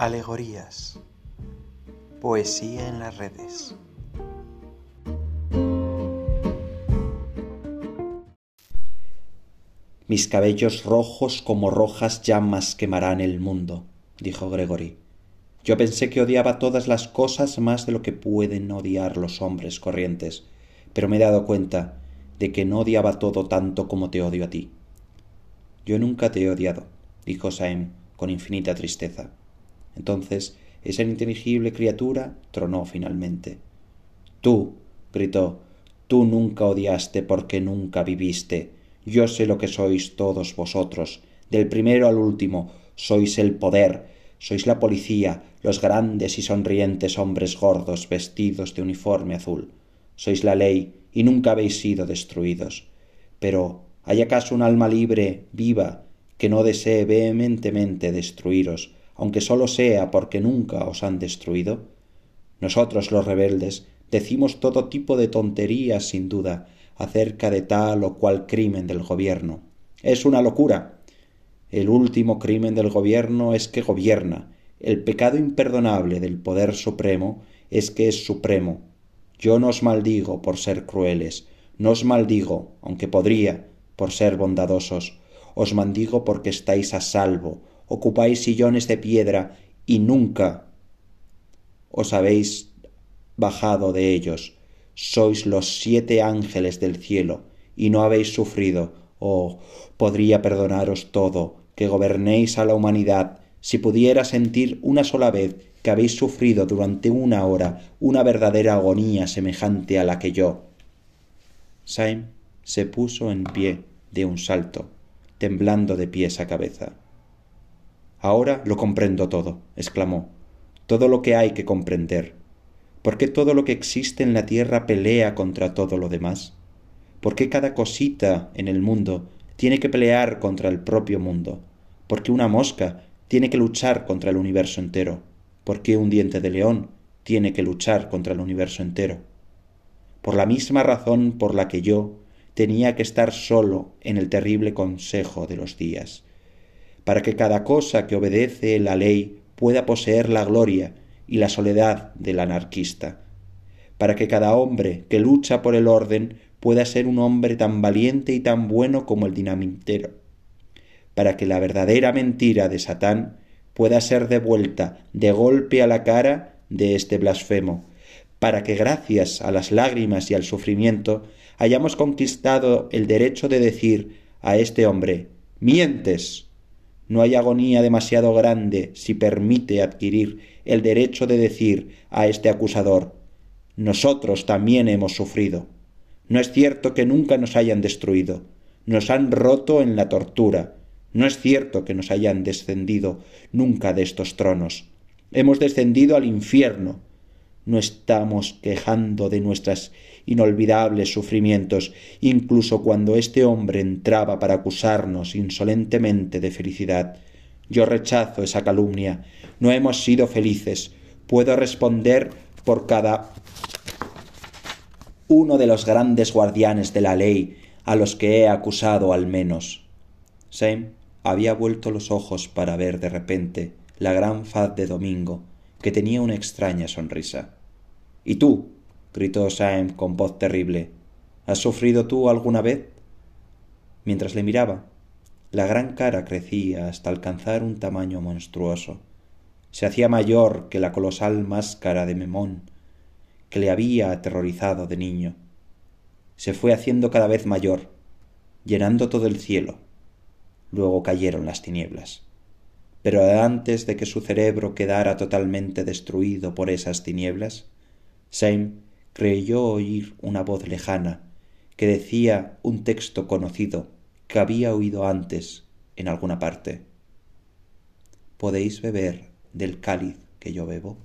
Alegorías. Poesía en las redes. Mis cabellos rojos como rojas llamas quemarán el mundo, dijo Gregory. Yo pensé que odiaba todas las cosas más de lo que pueden odiar los hombres corrientes, pero me he dado cuenta de que no odiaba todo tanto como te odio a ti. Yo nunca te he odiado, dijo Saem con infinita tristeza. Entonces esa ininteligible criatura tronó finalmente. Tú, gritó, tú nunca odiaste porque nunca viviste. Yo sé lo que sois todos vosotros, del primero al último, sois el poder, sois la policía, los grandes y sonrientes hombres gordos vestidos de uniforme azul. Sois la ley y nunca habéis sido destruidos. Pero ¿hay acaso un alma libre, viva, que no desee vehementemente destruiros, aunque sólo sea porque nunca os han destruido? Nosotros los rebeldes decimos todo tipo de tonterías sin duda acerca de tal o cual crimen del gobierno. Es una locura. El último crimen del gobierno es que gobierna. El pecado imperdonable del poder supremo es que es supremo. Yo no os maldigo por ser crueles, no os maldigo, aunque podría, por ser bondadosos, os maldigo porque estáis a salvo, ocupáis sillones de piedra y nunca os habéis bajado de ellos. Sois los siete ángeles del cielo y no habéis sufrido. Oh, podría perdonaros todo, que gobernéis a la humanidad, si pudiera sentir una sola vez que habéis sufrido durante una hora una verdadera agonía semejante a la que yo. Saim se puso en pie de un salto, temblando de pies a cabeza. Ahora lo comprendo todo, exclamó, todo lo que hay que comprender. ¿Por qué todo lo que existe en la tierra pelea contra todo lo demás? ¿Por qué cada cosita en el mundo tiene que pelear contra el propio mundo? ¿Por qué una mosca tiene que luchar contra el universo entero? ¿Por qué un diente de león tiene que luchar contra el universo entero? Por la misma razón por la que yo tenía que estar solo en el terrible consejo de los días, para que cada cosa que obedece la ley pueda poseer la gloria y la soledad del anarquista, para que cada hombre que lucha por el orden pueda ser un hombre tan valiente y tan bueno como el dinamitero, para que la verdadera mentira de Satán pueda ser devuelta de golpe a la cara de este blasfemo, para que gracias a las lágrimas y al sufrimiento hayamos conquistado el derecho de decir a este hombre mientes no hay agonía demasiado grande si permite adquirir el derecho de decir a este acusador nosotros también hemos sufrido. No es cierto que nunca nos hayan destruido, nos han roto en la tortura, no es cierto que nos hayan descendido nunca de estos tronos. Hemos descendido al infierno, no estamos quejando de nuestros inolvidables sufrimientos, incluso cuando este hombre entraba para acusarnos insolentemente de felicidad. Yo rechazo esa calumnia. No hemos sido felices. Puedo responder por cada uno de los grandes guardianes de la ley a los que he acusado al menos. Sam había vuelto los ojos para ver de repente la gran faz de Domingo, que tenía una extraña sonrisa. ¿Y tú? gritó Sam con voz terrible. ¿Has sufrido tú alguna vez? Mientras le miraba, la gran cara crecía hasta alcanzar un tamaño monstruoso. Se hacía mayor que la colosal máscara de Memón, que le había aterrorizado de niño. Se fue haciendo cada vez mayor, llenando todo el cielo. Luego cayeron las tinieblas pero antes de que su cerebro quedara totalmente destruido por esas tinieblas, Sam creyó oír una voz lejana que decía un texto conocido que había oído antes en alguna parte. ¿Podéis beber del cáliz que yo bebo?